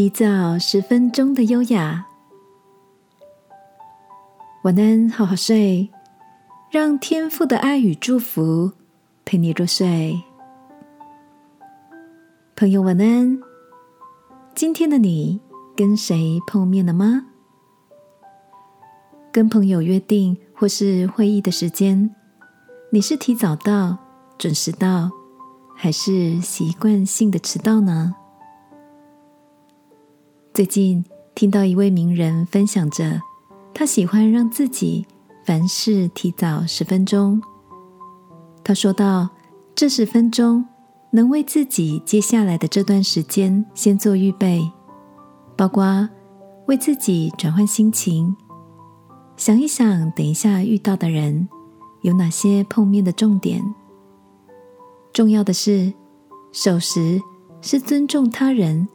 提早十分钟的优雅。晚安，好好睡，让天父的爱与祝福陪你入睡。朋友，晚安。今天的你跟谁碰面了吗？跟朋友约定或是会议的时间，你是提早到、准时到，还是习惯性的迟到呢？最近听到一位名人分享着，他喜欢让自己凡事提早十分钟。他说道：“这十分钟能为自己接下来的这段时间先做预备，包括为自己转换心情，想一想等一下遇到的人有哪些碰面的重点。重要的是，守时是尊重他人。”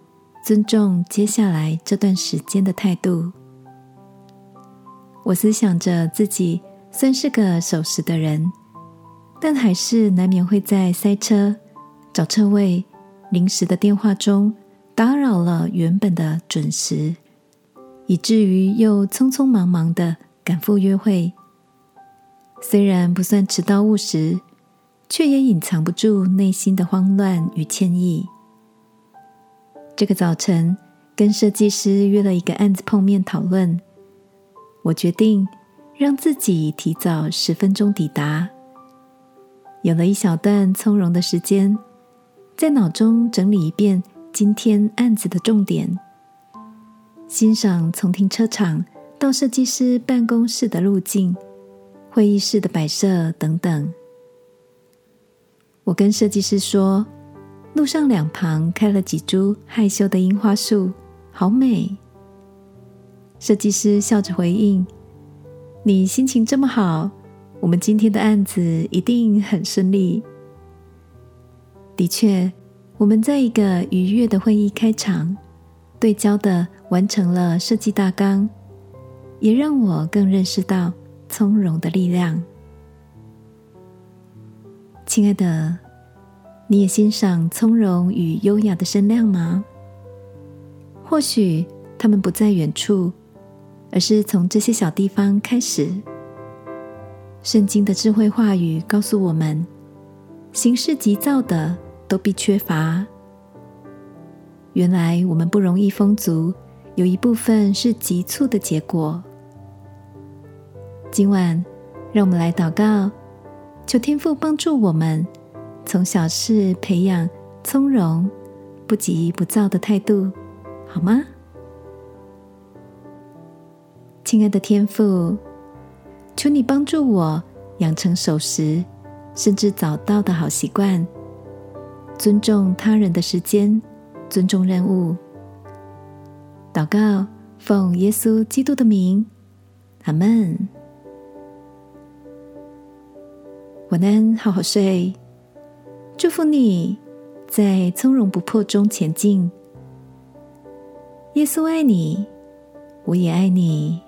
尊重接下来这段时间的态度。我思想着自己算是个守时的人，但还是难免会在塞车、找车位、临时的电话中打扰了原本的准时，以至于又匆匆忙忙的赶赴约会。虽然不算迟到误时，却也隐藏不住内心的慌乱与歉意。这个早晨，跟设计师约了一个案子碰面讨论。我决定让自己提早十分钟抵达，有了一小段从容的时间，在脑中整理一遍今天案子的重点，欣赏从停车场到设计师办公室的路径、会议室的摆设等等。我跟设计师说。路上两旁开了几株害羞的樱花树，好美。设计师笑着回应：“你心情这么好，我们今天的案子一定很顺利。”的确，我们在一个愉悦的会议开场，对焦的完成了设计大纲，也让我更认识到从容的力量。亲爱的。你也欣赏从容与优雅的声量吗？或许他们不在远处，而是从这些小地方开始。圣经的智慧话语告诉我们：行事急躁的都必缺乏。原来我们不容易丰足，有一部分是急促的结果。今晚，让我们来祷告，求天父帮助我们。从小事培养从容、不急不躁的态度，好吗？亲爱的天父，求你帮助我养成守时甚至早到的好习惯，尊重他人的时间，尊重任务。祷告，奉耶稣基督的名，阿门。晚安，好好睡。祝福你在从容不迫中前进。耶稣爱你，我也爱你。